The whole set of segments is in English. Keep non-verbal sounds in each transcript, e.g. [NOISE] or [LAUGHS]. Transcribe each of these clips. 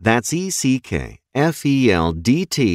That's E-C-K-F-E-L-D-T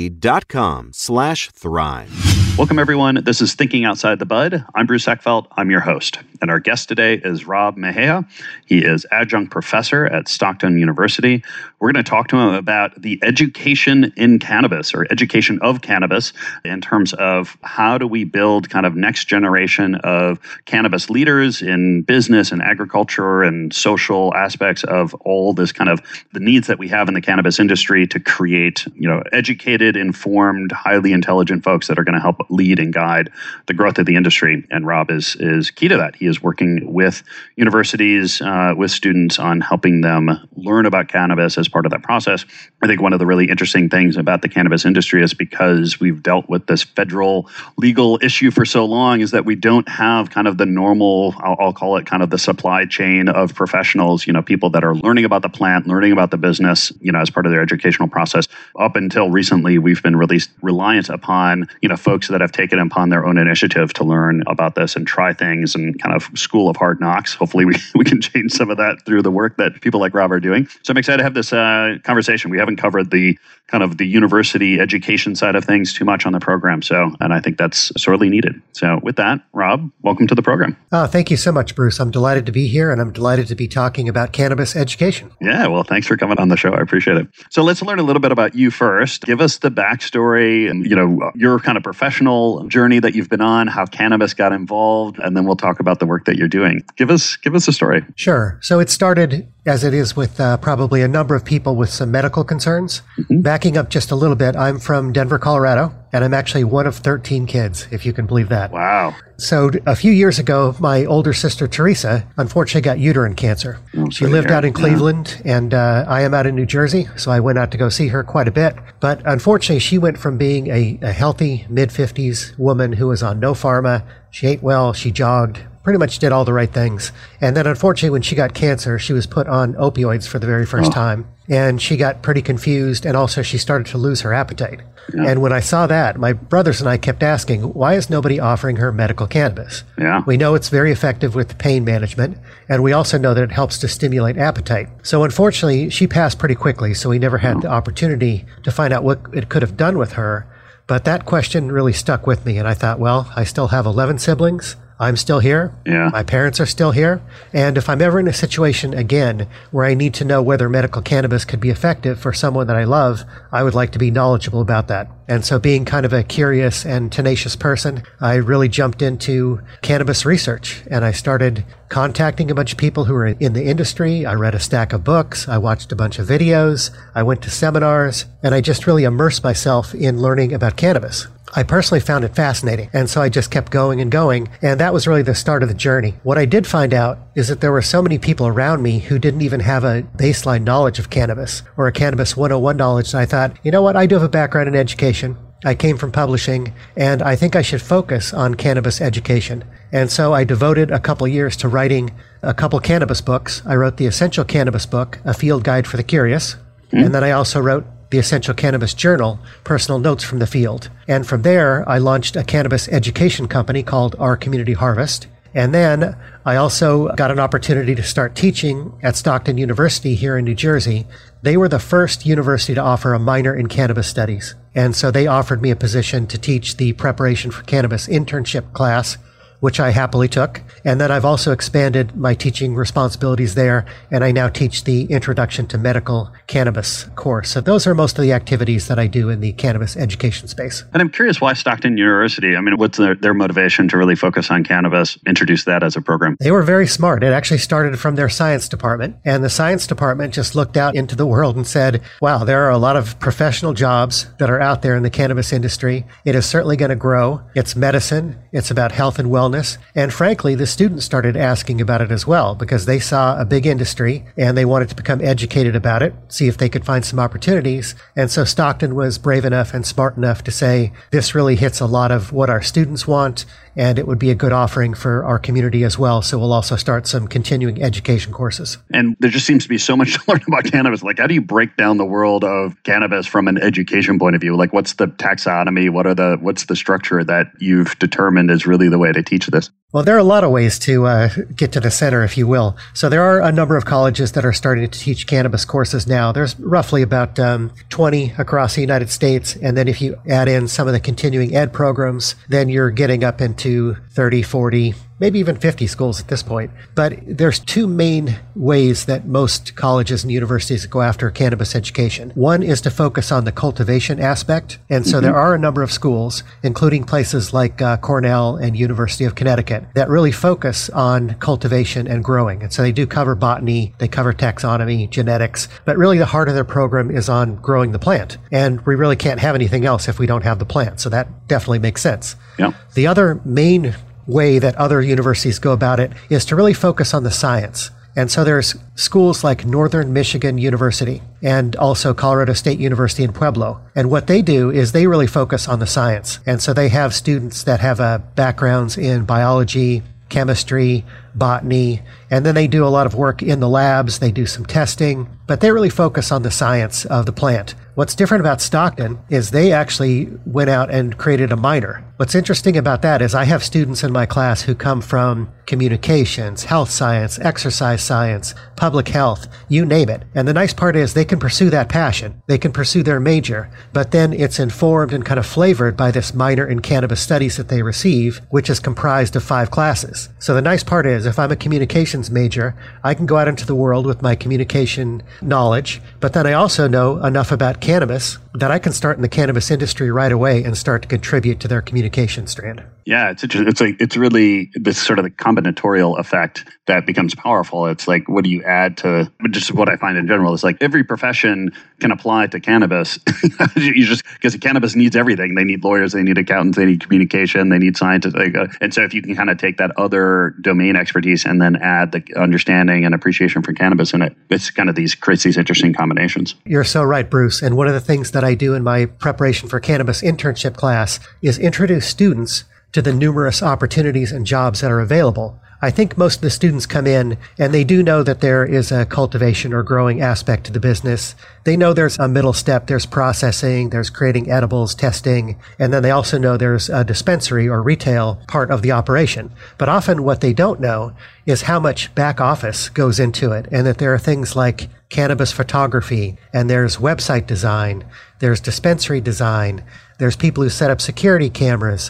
dot com slash thrive. Welcome, everyone. This is Thinking Outside the Bud. I'm Bruce Eckfeldt. I'm your host. And our guest today is Rob Mejia. He is adjunct professor at Stockton University. We're going to talk to him about the education in cannabis or education of cannabis in terms of how do we build kind of next generation of cannabis leaders in business and agriculture and social aspects of all this kind of the needs that we have in the cannabis industry to create, you know, educated, informed, highly intelligent folks that are going to help lead and guide the growth of the industry. And Rob is is key to that. He is working with universities, uh, with students on helping them learn about cannabis as part of that process. I think one of the really interesting things about the cannabis industry is because we've dealt with this federal legal issue for so long, is that we don't have kind of the normal, I'll, I'll call it kind of the supply chain of professionals, you know, people that are learning about the plant, learning about the business, you know, as part of their educational process. Up until recently, we've been really reliant upon, you know, folks that have taken upon their own initiative to learn about this and try things and kind of school of hard knocks. Hopefully, we, [LAUGHS] we can change some of that through the work that people like Rob are doing. So I'm excited to have this uh, conversation. We haven't covered the kind of the university education side of things too much on the program. So, and I think that's sorely needed. So, with that, Rob, welcome to the program. Oh, thank you so much, Bruce. I'm delighted to be here and I'm delighted to be talking about cannabis education. Yeah, well, thanks for coming on the show. I appreciate it. So, let's learn a little bit about you first. Give us the backstory and, you know, your kind of professional journey that you've been on, how cannabis got involved, and then we'll talk about the work that you're doing. Give us give us a story. Sure. So, it started as it is with uh, probably a number of people with some medical concerns. Mm-hmm. Backing up just a little bit, I'm from Denver, Colorado, and I'm actually one of 13 kids, if you can believe that. Wow. So a few years ago, my older sister Teresa unfortunately got uterine cancer. Oh, she lived out in Cleveland, yeah. and uh, I am out in New Jersey, so I went out to go see her quite a bit. But unfortunately, she went from being a, a healthy mid 50s woman who was on no pharma. She ate well, she jogged, pretty much did all the right things. And then unfortunately, when she got cancer, she was put on opioids for the very first Oh. time. And she got pretty confused. And also, she started to lose her appetite. Yeah. And when I saw that, my brothers and I kept asking, why is nobody offering her medical cannabis? Yeah. We know it's very effective with pain management, and we also know that it helps to stimulate appetite. So, unfortunately, she passed pretty quickly, so we never had the oh. opportunity to find out what it could have done with her. But that question really stuck with me, and I thought, well, I still have 11 siblings. I'm still here. Yeah. My parents are still here. And if I'm ever in a situation again where I need to know whether medical cannabis could be effective for someone that I love, I would like to be knowledgeable about that. And so, being kind of a curious and tenacious person, I really jumped into cannabis research and I started contacting a bunch of people who were in the industry. I read a stack of books. I watched a bunch of videos. I went to seminars and I just really immersed myself in learning about cannabis. I personally found it fascinating. And so I just kept going and going. And that was really the start of the journey. What I did find out is that there were so many people around me who didn't even have a baseline knowledge of cannabis or a cannabis 101 knowledge. And I thought, you know what? I do have a background in education. I came from publishing, and I think I should focus on cannabis education. And so I devoted a couple years to writing a couple cannabis books. I wrote the Essential Cannabis book, A Field Guide for the Curious. Hmm? And then I also wrote the Essential Cannabis Journal, Personal Notes from the Field. And from there, I launched a cannabis education company called Our Community Harvest. And then I also got an opportunity to start teaching at Stockton University here in New Jersey. They were the first university to offer a minor in cannabis studies. And so they offered me a position to teach the preparation for cannabis internship class which I happily took. And then I've also expanded my teaching responsibilities there, and I now teach the Introduction to Medical Cannabis course. So those are most of the activities that I do in the cannabis education space. And I'm curious why Stockton University? I mean, what's their, their motivation to really focus on cannabis, introduce that as a program? They were very smart. It actually started from their science department, and the science department just looked out into the world and said, wow, there are a lot of professional jobs that are out there in the cannabis industry. It is certainly going to grow. It's medicine, it's about health and wellness. And frankly, the students started asking about it as well because they saw a big industry and they wanted to become educated about it, see if they could find some opportunities. And so Stockton was brave enough and smart enough to say, this really hits a lot of what our students want and it would be a good offering for our community as well. So we'll also start some continuing education courses. And there just seems to be so much to [LAUGHS] learn about cannabis. Like, how do you break down the world of cannabis from an education point of view? Like, what's the taxonomy? What are the what's the structure that you've determined is really the way to teach this? Well, there are a lot of ways to uh, get to the center, if you will. So there are a number of colleges that are starting to teach cannabis courses now. There's roughly about um, 20 across the United States. And then if you add in some of the continuing ed programs, then you're getting up into 30, 40, maybe even 50 schools at this point. But there's two main ways that most colleges and universities go after cannabis education. One is to focus on the cultivation aspect. And so there are a number of schools, including places like uh, Cornell and University of Connecticut, that really focus on cultivation and growing. And so they do cover botany, they cover taxonomy, genetics, but really the heart of their program is on growing the plant. And we really can't have anything else if we don't have the plant. So that definitely makes sense. Yeah. The other main way that other universities go about it is to really focus on the science. And so there's schools like Northern Michigan University and also Colorado State University in Pueblo. And what they do is they really focus on the science. And so they have students that have uh, backgrounds in biology, chemistry, botany, and then they do a lot of work in the labs. They do some testing, but they really focus on the science of the plant. What's different about Stockton is they actually went out and created a minor. What's interesting about that is I have students in my class who come from communications, health science, exercise science, public health, you name it. And the nice part is they can pursue that passion. They can pursue their major, but then it's informed and kind of flavored by this minor in cannabis studies that they receive, which is comprised of five classes. So the nice part is if I'm a communications major, I can go out into the world with my communication knowledge, but then I also know enough about cannabis that I can start in the cannabis industry right away and start to contribute to their communication strand. Yeah, it's interesting. It's like it's really this sort of the combinatorial effect that becomes powerful. It's like what do you add to just what I find in general is like every profession can apply to cannabis. [LAUGHS] you just because cannabis needs everything. They need lawyers, they need accountants, they need communication, they need scientists. Like, uh, and so if you can kind of take that other domain expertise and then add the understanding and appreciation for cannabis in it, it's kind of these creates these interesting combinations. You're so right, Bruce. And one of the things that I do in my preparation for cannabis internship class is introduce students to the numerous opportunities and jobs that are available. I think most of the students come in and they do know that there is a cultivation or growing aspect to the business. They know there's a middle step, there's processing, there's creating edibles, testing, and then they also know there's a dispensary or retail part of the operation. But often what they don't know is how much back office goes into it and that there are things like cannabis photography and there's website design, there's dispensary design, there's people who set up security cameras,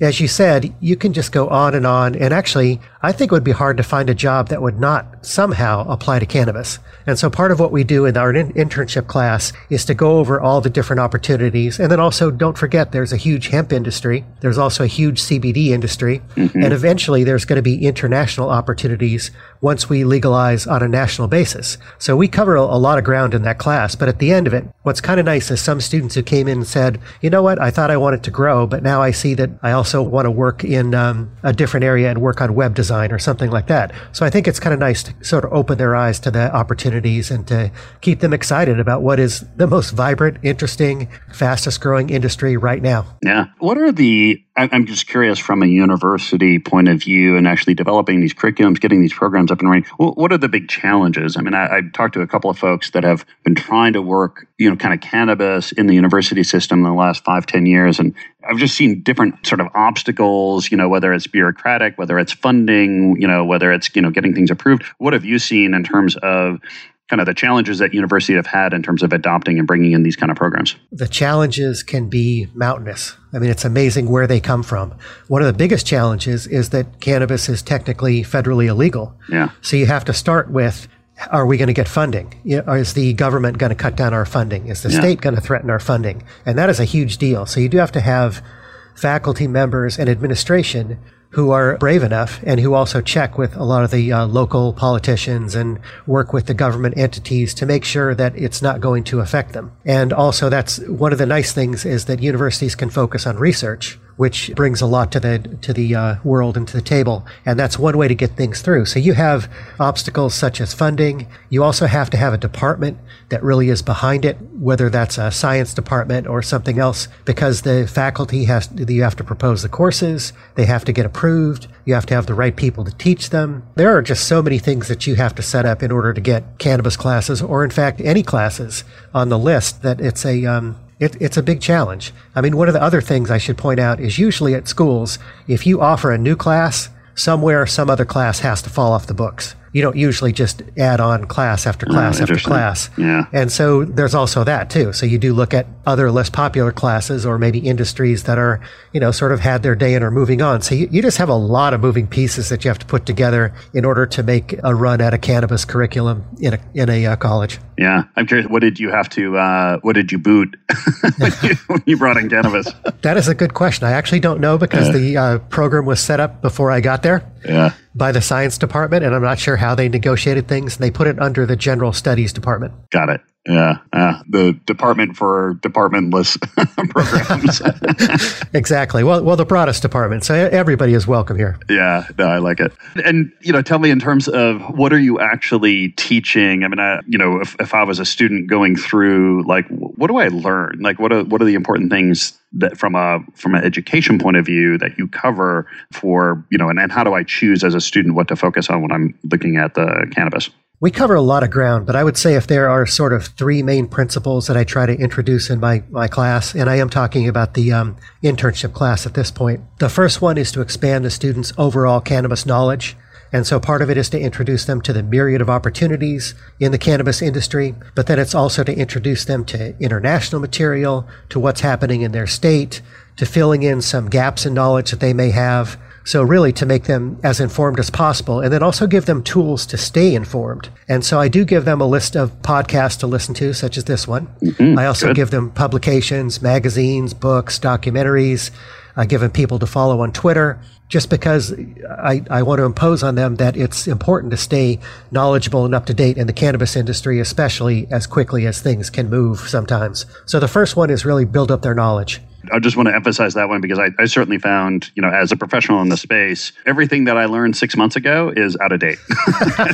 as you said, you can just go on and on. And actually, I think it would be hard to find a job that would not somehow apply to cannabis. And so part of what we do in our in- internship class is to go over all the different opportunities. And then also don't forget there's a huge hemp industry. There's also a huge CBD industry. Mm-hmm. And eventually there's going to be international opportunities once we legalize on a national basis. So we cover a, a lot of ground in that class. But at the end of it, what's kind of nice is some students who came in and said, you know what? I thought I wanted to grow, but now I see that I also want to work in um, a different area and work on web design design or something like that. So I think it's kind of nice to sort of open their eyes to the opportunities and to keep them excited about what is the most vibrant, interesting, fastest growing industry right now. Yeah. What are the I'm just curious from a university point of view and actually developing these curriculums, getting these programs up and running. What are the big challenges? I mean, I, have talked to a couple of folks that have been trying to work, you know, kind of cannabis in the university system in the last five, ten years. And I've just seen different sort of obstacles, you know, whether it's bureaucratic, whether it's funding, you know, whether it's, you know, getting things approved. What have you seen in terms of kind of the challenges that universities have had in terms of adopting and bringing in these kind of programs? The challenges can be mountainous. I mean, it's amazing where they come from. One of the biggest challenges is that cannabis is technically federally illegal. Yeah. So you have to start with are we going to get funding? Is the government going to cut down our funding? Is the yeah. state going to threaten our funding? And that is a huge deal. So you do have to have faculty members and administration who are brave enough and who also check with a lot of the uh, local politicians and work with the government entities to make sure that it's not going to affect them. And also that's one of the nice things is that universities can focus on research which brings a lot to the to the uh, world and to the table. And that's one way to get things through. So you have obstacles such as funding. You also have to have a department that really is behind it, whether that's a science department or something else, because the faculty has you have to propose the courses, they have to get approved, you have to have the right people to teach them. There are just so many things that you have to set up in order to get cannabis classes, or in fact any classes on the list. That it's a um, it, it's a big challenge. I mean, one of the other things I should point out is usually at schools, if you offer a new class, somewhere some other class has to fall off the books you don't usually just add on class after class oh, after class. Yeah. And so there's also that too. So you do look at other less popular classes or maybe industries that are, you know, sort of had their day and are moving on. So you, you just have a lot of moving pieces that you have to put together in order to make a run at a cannabis curriculum in a, in a uh, college. Yeah. I'm curious, what did you have to, uh, what did you boot [LAUGHS] when, you, when, you, brought in cannabis? that is a good question. I actually don't know because the uh, program was set up before I got there. Yeah by the science department, and I'm not sure how they negotiated things. They put it under the general studies department. Got it. Yeah, uh, the department for departmentless [LAUGHS] programs. [LAUGHS] exactly. Well, well, the broadest department, so everybody is welcome here. Yeah, no, I like it. And you know, tell me in terms of what are you actually teaching? I mean, I, you know, if, if I was a student going through, like, what do I learn? Like, what are what are the important things that from a from an education point of view that you cover for you know, and, and how do I choose as a student what to focus on when I'm looking at the cannabis? We cover a lot of ground, but I would say if there are sort of three main principles that I try to introduce in my, my class, and I am talking about the um, internship class at this point. The first one is to expand the students' overall cannabis knowledge. And so part of it is to introduce them to the myriad of opportunities in the cannabis industry, but then it's also to introduce them to international material, to what's happening in their state, to filling in some gaps in knowledge that they may have, so really to make them as informed as possible and then also give them tools to stay informed. And so I do give them a list of podcasts to listen to, such as this one. Mm-hmm. I also Good. give them publications, magazines, books, documentaries. I give them people to follow on Twitter just because I, I want to impose on them that it's important to stay knowledgeable and up to date in the cannabis industry, especially as quickly as things can move sometimes. So the first one is really build up their knowledge. I just want to emphasize that one because I, I certainly found, you know, as a professional in the space, everything that I learned six months ago is out of date.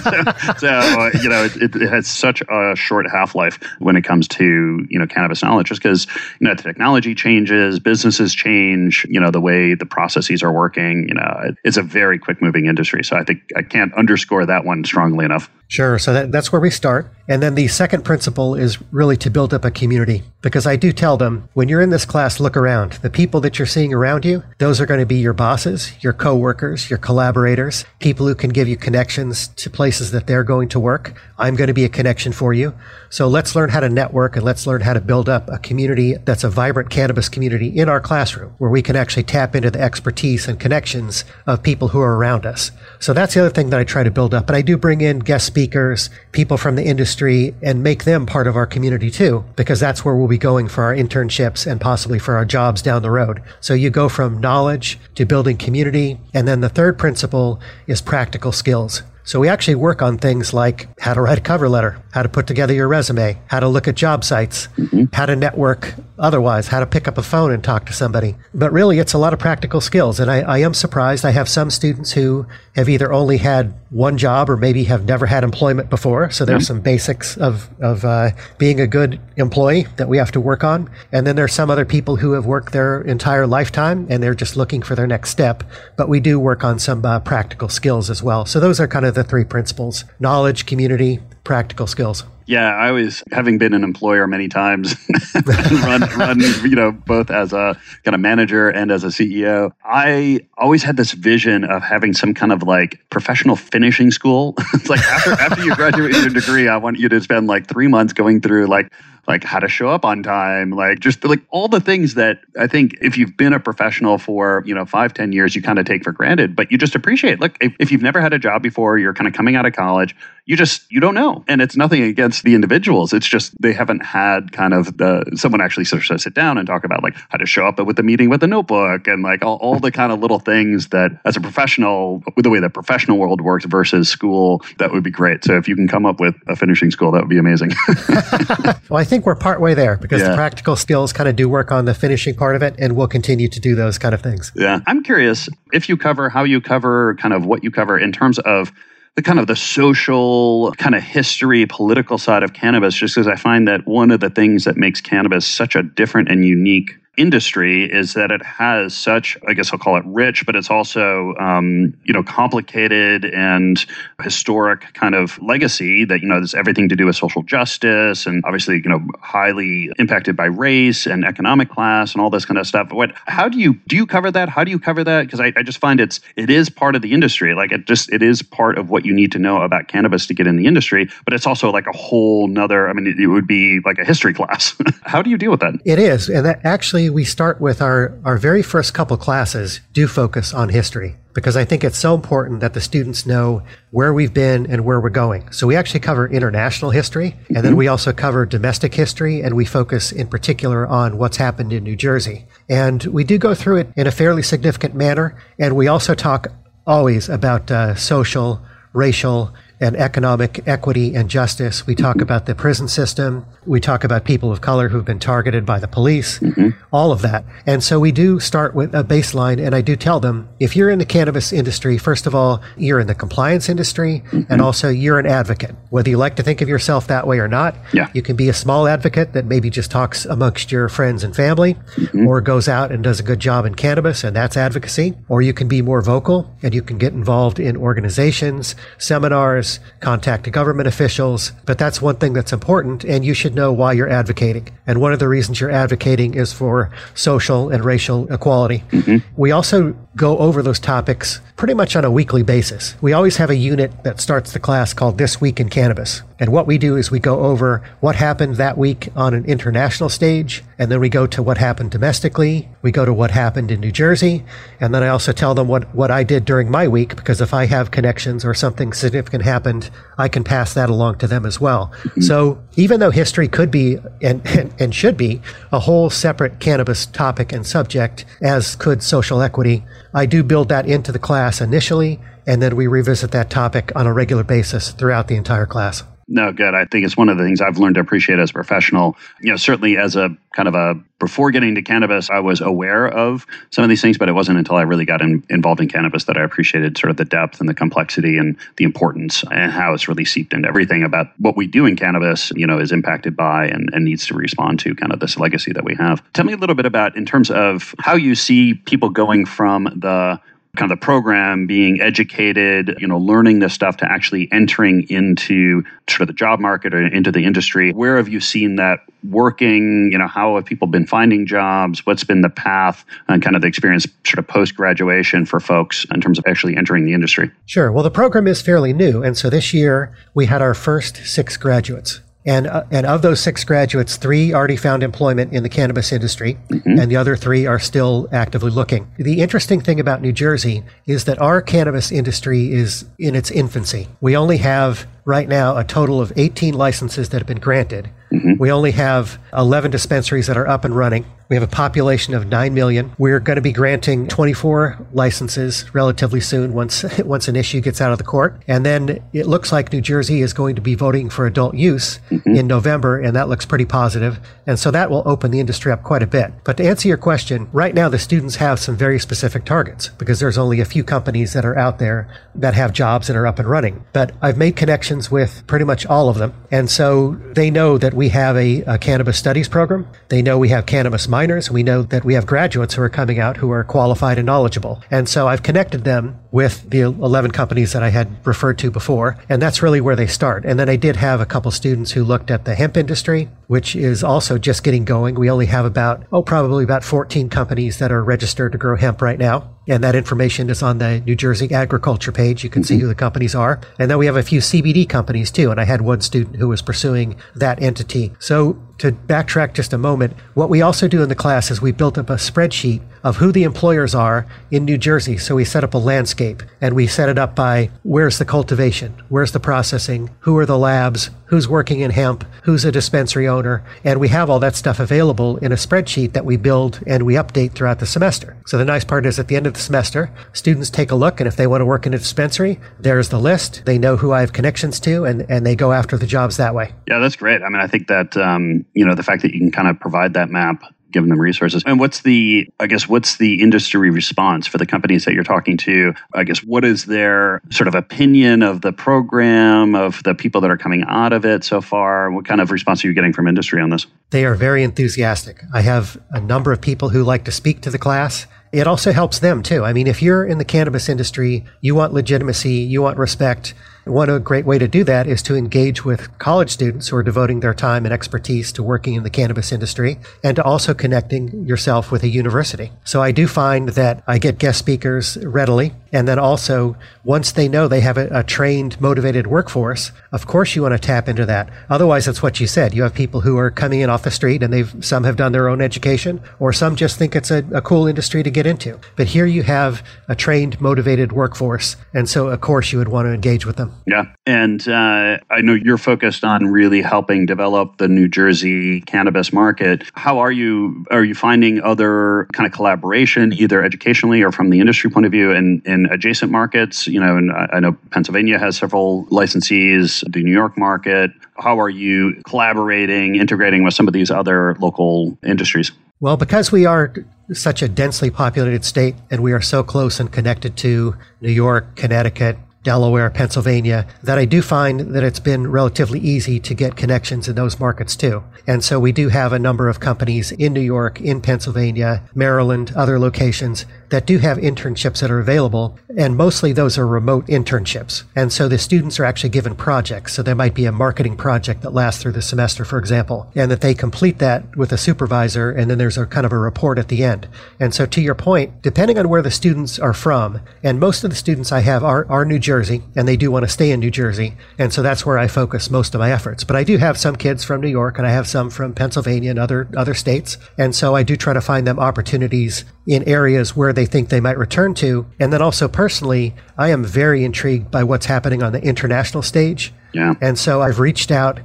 so, [LAUGHS] so uh, you know, it, it, has such a short half life when it comes to, you know, cannabis knowledge, just because, you know, the technology changes, businesses change, you know, the way the processes are working, you know, it, it's a very quick moving industry. So I think I can't underscore that one strongly enough. Sure. So that, that's where we start. And then the second principle is really to build up a community because I do tell them when you're in this class, look around. The people that you're seeing around you, those are going to be your bosses, your coworkers, your collaborators, people who can give you connections to places that they're going to work. I'm going to be a connection for you. So let's learn how to network and let's learn how to build up a community that's a vibrant cannabis community in our classroom where we can actually tap into the expertise and connections of people who are around us. So that's the other thing that I try to build up. And I do bring in guest speakers, people from the industry and make them part of our community too, because that's where we'll be going for our internships and possibly for our jobs down the road. So you go from knowledge to building community. And then the third principle is practical skills. So we actually work on things like how to write a cover letter, how to put together your resume, how to look at job sites, mm-hmm. how to network otherwise, how to pick up a phone and talk to somebody. But really, it's a lot of practical skills. And I, I am surprised. I have some students who have either only had one job or maybe have never had employment before. So there's some basics of, of uh, being a good employee that we have to work on. And then there's some other people who have worked their entire lifetime and they're just looking for their next step. But we do work on some uh, practical skills as well. So those are kind of the three principles knowledge, community, practical skills. Yeah, I was having been an employer many times, [LAUGHS] run, run, you know, both as a kind of manager and as a CEO. I always had this vision of having some kind of like professional finishing school. [LAUGHS] it's like after after you graduate your degree, I want you to spend like three months going through like like how to show up on time, like just like all the things that I think if you've been a professional for, you know, five, ten years, you kind of take for granted, but you just appreciate. Look, if, if you've never had a job before, you're kind of coming out of college, you just you don't know and it's nothing against the individuals it's just they haven't had kind of the someone actually sort of sit down and talk about like how to show up with the meeting with a notebook and like all, all the kind of little things that as a professional with the way the professional world works versus school that would be great so if you can come up with a finishing school that would be amazing [LAUGHS] well i think we're partway there because yeah. the practical skills kind of do work on the finishing part of it and we'll continue to do those kind of things yeah i'm curious if you cover how you cover kind of what you cover in terms of the kind of the social kind of history political side of cannabis just because i find that one of the things that makes cannabis such a different and unique industry is that it has such, I guess I'll call it rich, but it's also, um, you know, complicated and historic kind of legacy that, you know, there's everything to do with social justice and obviously, you know, highly impacted by race and economic class and all this kind of stuff. What, how do you, do you cover that? How do you cover that? Because I, I just find it's, it is part of the industry. Like it just, it is part of what you need to know about cannabis to get in the industry, but it's also like a whole nother, I mean, it, it would be like a history class. [LAUGHS] how do you deal with that? It is. And that actually, we start with our, our very first couple classes do focus on history because I think it's so important that the students know where we've been and where we're going. So we actually cover international history and then mm-hmm. we also cover domestic history and we focus in particular on what's happened in New Jersey. And we do go through it in a fairly significant manner. And we also talk always about uh, social, racial, and economic equity and justice. We talk about the prison system. We talk about people of color who've been targeted by the police, mm-hmm. all of that. And so we do start with a baseline. And I do tell them if you're in the cannabis industry, first of all, you're in the compliance industry mm-hmm. and also you're an advocate. Whether you like to think of yourself that way or not, yeah. you can be a small advocate that maybe just talks amongst your friends and family mm-hmm. or goes out and does a good job in cannabis and that's advocacy. Or you can be more vocal and you can get involved in organizations, seminars, contact government officials. But that's one thing that's important and you should know why you're advocating. And one of the reasons you're advocating is for social and racial equality. Mm-hmm. We also go over those topics pretty much on a weekly basis. We always have a unit that starts the class called This Week in Cannabis. And what we do is we go over what happened that week on an international stage, and then we go to what happened domestically. We go to what happened in New Jersey, and then I also tell them what, what I did during my week, because if I have connections or something significant happened, I can pass that along to them as well. Mm-hmm. So even though history could be and, and, and should be a whole separate cannabis topic and subject, as could social equity, I do build that into the class initially, and then we revisit that topic on a regular basis throughout the entire class. No, good. I think it's one of the things I've learned to appreciate as a professional. You know, certainly as a kind of a before getting to cannabis, I was aware of some of these things, but it wasn't until I really got in, involved in cannabis that I appreciated sort of the depth and the complexity and the importance and how it's really seeped into everything about what we do in cannabis, you know, is impacted by and, and needs to respond to kind of this legacy that we have. Tell me a little bit about in terms of how you see people going from the kind of the program, being educated, you know, learning this stuff to actually entering into sort of the job market or into the industry. Where have you seen that working? You know, how have people been finding jobs? What's been the path and kind of the experience sort of post graduation for folks in terms of actually entering the industry? Sure. Well, the program is fairly new. And so this year we had our first six graduates. And, uh, and of those six graduates, three already found employment in the cannabis industry, mm-hmm. and the other three are still actively looking. The interesting thing about New Jersey is that our cannabis industry is in its infancy. We only have right now a total of 18 licenses that have been granted. Mm-hmm. We only have 11 dispensaries that are up and running. We have a population of 9 million. We're going to be granting 24 licenses relatively soon once, [LAUGHS] once an issue gets out of the court. And then it looks like New Jersey is going to be voting for adult use mm-hmm. in November, and that looks pretty positive. And so that will open the industry up quite a bit. But to answer your question, right now the students have some very specific targets because there's only a few companies that are out there that have jobs and are up and running. But I've made connections with pretty much all of them. And so they know that we have a, a cannabis studies program. They know we have cannabis minors. We know that we have graduates who are coming out who are qualified and knowledgeable. And so I've connected them with the 11 companies that I had referred to before. And that's really where they start. And then I did have a couple students who looked at the hemp industry, which is also just getting going. We only have about, oh, probably about 14 companies that are registered to grow hemp right now. And that information is on the New Jersey agriculture page. You can mm-hmm. see who the companies are. And then we have a few CBD companies too. And I had one student who was pursuing that entity. So to backtrack just a moment, what we also do in the class is we built up a spreadsheet of who the employers are in New Jersey. So we set up a landscape and we set it up by where's the cultivation, where's the processing, who are the labs, who's working in hemp, who's a dispensary owner. And we have all that stuff available in a spreadsheet that we build and we update throughout the semester. So the nice part is at the end of the semester, students take a look and if they want to work in a dispensary, there's the list. They know who I have connections to and, and they go after the jobs that way. Yeah, that's great. I mean, I think that, um, you know, the fact that you can kind of provide that map given them resources. And what's the, I guess, what's the industry response for the companies that you're talking to? I guess, what is their sort of opinion of the program, of the people that are coming out of it so far? What kind of response are you getting from industry on this? They are very enthusiastic. I have a number of people who like to speak to the class it also helps them too. I mean, if you're in the cannabis industry, you want legitimacy, you want respect. One great way to do that is to engage with college students who are devoting their time and expertise to working in the cannabis industry and to also connecting yourself with a university. So I do find that I get guest speakers readily. And then also, once they know they have a, a trained, motivated workforce, of course you want to tap into that. Otherwise, that's what you said. You have people who are coming in off the street and they've, some have done their own education or some just think it's a, a cool industry to get into. But here you have a trained, motivated workforce. And so, of course, you would want to engage with them. Yeah. And uh, I know you're focused on really helping develop the New Jersey cannabis market. How are you? Are you finding other kind of collaboration, either educationally or from the industry point of view, And, in, adjacent markets? You know, and I know Pennsylvania has several licensees, the New York market. How are you collaborating, integrating with some of these other local industries? Well, because we are such a densely populated state and we are so close and connected to New York, Connecticut, Delaware, Pennsylvania, that I do find that it's been relatively easy to get connections in those markets too. And so we do have a number of companies in New York, in Pennsylvania, Maryland, other locations that do have internships that are available, and mostly those are remote internships. And so the students are actually given projects. So there might be a marketing project that lasts through the semester, for example, and that they complete that with a supervisor, and then there's a kind of a report at the end. And so to your point, depending on where the students are from, and most of the students I have are, are New Jersey, and they do want to stay in New Jersey, and so that's where I focus most of my efforts. But I do have some kids from New York, and I have some from Pennsylvania and other other states, and so I do try to find them opportunities in areas where they think they might return to. And then also personally, I am very intrigued by what's happening on the international stage. Yeah. And so I've reached out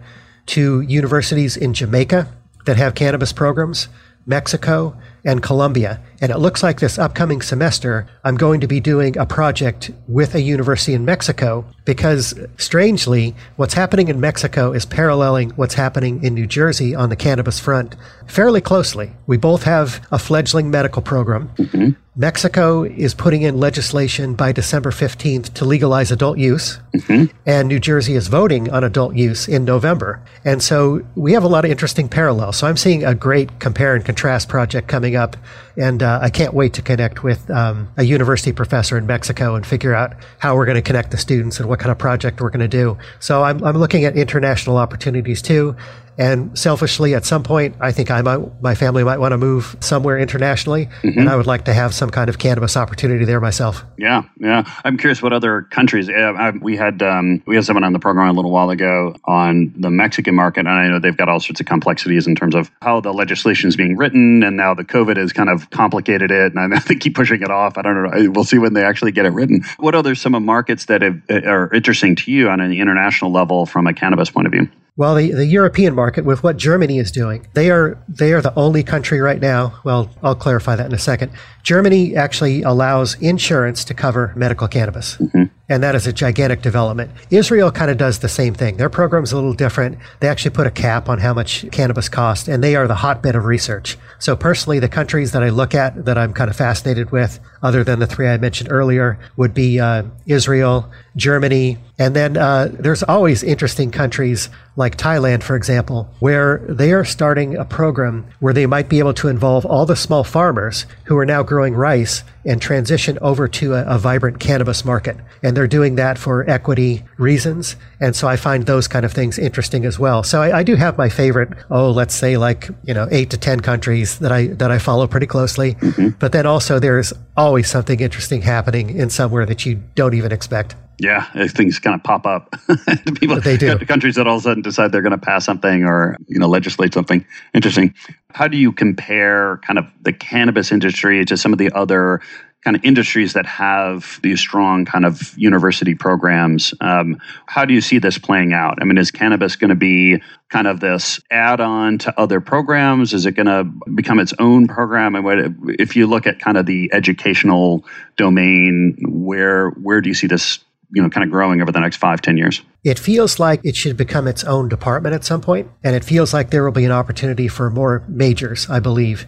to universities in Jamaica that have cannabis programs, Mexico, and Colombia. And it looks like this upcoming semester, I'm going to be doing a project with a university in Mexico because strangely, what's happening in Mexico is paralleling what's happening in New Jersey on the cannabis front fairly closely. We both have a fledgling medical program. Mm-hmm. Mexico is putting in legislation by December 15th to legalize adult use, mm-hmm. and New Jersey is voting on adult use in November. And so we have a lot of interesting parallels. So I'm seeing a great compare and contrast project coming up, and uh, I can't wait to connect with um, a university professor in Mexico and figure out how we're going to connect the students and what kind of project we're going to do. So I'm, I'm looking at international opportunities too. And selfishly, at some point, I think I might, my family might want to move somewhere internationally, mm-hmm. and I would like to have some kind of cannabis opportunity there myself. Yeah, yeah. I'm curious what other countries. I, we had um, we had someone on the program a little while ago on the Mexican market, and I know they've got all sorts of complexities in terms of how the legislation is being written, and now the COVID has kind of complicated it, and I [LAUGHS] think keep pushing it off. I don't know. We'll see when they actually get it written. What other some of markets that have, are interesting to you on an international level from a cannabis point of view? Well, the, the European market, with what Germany is doing, they are they are the only country right now. Well, I'll clarify that in a second. Germany actually allows insurance to cover medical cannabis. Mm-hmm. And that is a gigantic development. Israel kind of does the same thing. Their program's a little different. They actually put a cap on how much cannabis costs, and they are the hotbed of research. So personally, the countries that I look at that I'm kind of fascinated with, other than the three I mentioned earlier, would be uh, Israel, Germany, and then uh, there's always interesting countries like Thailand, for example, where they are starting a program where they might be able to involve all the small farmers who are now growing rice and transition over to a, a, vibrant cannabis market. And they're doing that for equity reasons. And so I find those kind of things interesting as well. So I, I, do have my favorite, oh, let's say like, you know, eight to 10 countries that I, that I follow pretty closely. Mm-hmm. But then also there's always something interesting happening in somewhere that you don't even expect. Yeah, things kind of pop up. [LAUGHS] People, they do. Countries that all of a sudden decide they're going to pass something or you know legislate something interesting. How do you compare kind of the cannabis industry to some of the other kind of industries that have these strong kind of university programs? Um, how do you see this playing out? I mean, is cannabis going to be kind of this add-on to other programs? Is it going to become its own program? And what, if you look at kind of the educational domain, where where do you see this you know kind of growing over the next five ten years. It feels like it should become its own department at some point and it feels like there will be an opportunity for more majors i believe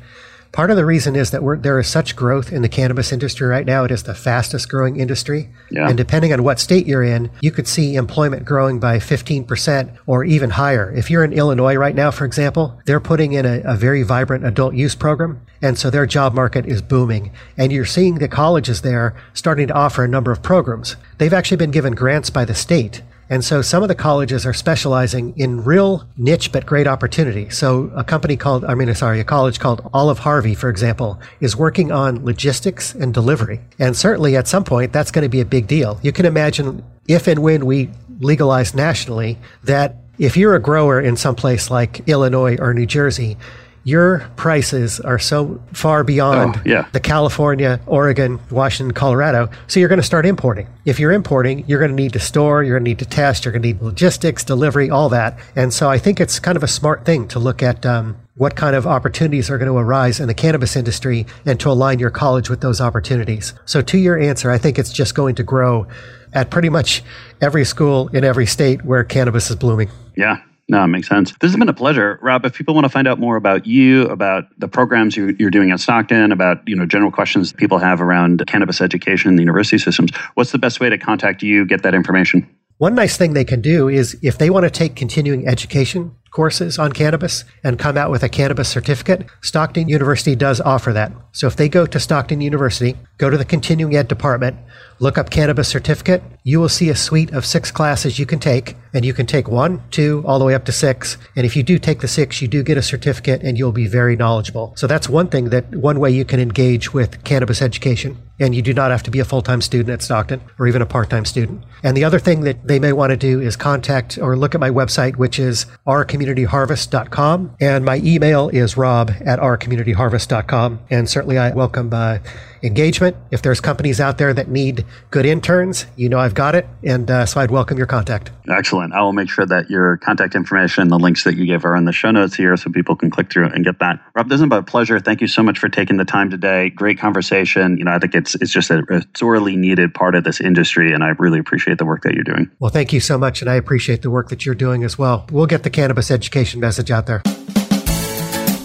Part of the reason is that there is such growth in the cannabis industry right now. It is the fastest growing industry. Yeah. And depending on what state you're in, you could see employment growing by 15% or even higher. If you're in Illinois right now, for example, they're putting in a, a very vibrant adult use program. And so their job market is booming. And you're seeing the colleges there starting to offer a number of programs. They've actually been given grants by the state and so some of the colleges are specializing in real niche but great opportunity. So a company called, I mean, sorry, a college called Olive Harvey, for example, is working on logistics and delivery. And certainly at some point, that's going to be a big deal. You can imagine if and when we legalize nationally that if you're a grower in some place like Illinois or New Jersey, your prices are so far beyond oh, yeah. the California, Oregon, Washington, Colorado. So you're going to start importing. If you're importing, you're going to need to store, you're going to need to test, you're going to need logistics, delivery, all that. And so I think it's kind of a smart thing to look at um, what kind of opportunities are going to arise in the cannabis industry and to align your college with those opportunities. So to your answer, I think it's just going to grow at pretty much every school in every state where cannabis is blooming. Yeah, no, it makes sense. This has been a pleasure, Rob. If people want to find out more about you, about the programs you're, doing at Stockton, about you know general questions people have around cannabis education in the university systems, what's the best way to contact you, get that information? One nice thing they can do is if they want to take continuing education courses on cannabis and come out with a cannabis certificate, Stockton University does offer that. So if they go to Stockton University, go to the continuing ed department, look up cannabis certificate, you will see a suite of six classes you can take, and you can take one, two, all the way up to six. And if you do take the six, you do get a certificate and you'll be very knowledgeable. So that's one thing that one way you can engage with cannabis education. And you do not have to be a full time student at Stockton or even a part time student. And the other thing that they may want to do is contact or look at my website, which is ourcommunityharvest.com. And my email is rob at ourcommunityharvest.com. And certainly I welcome uh, engagement. If there's companies out there that need good interns, you know I've got it. And uh, so I'd welcome your contact. Excellent. I will make sure that your contact information, the links that you gave are in the show notes here so people can click through and get that. Rob, this is about a pleasure. Thank you so much for taking the time today. Great conversation. You know, I think it's it's just a, a sorely needed part of this industry, and I really appreciate the work that you're doing. Well, thank you so much, and I appreciate the work that you're doing as well. We'll get the cannabis education message out there.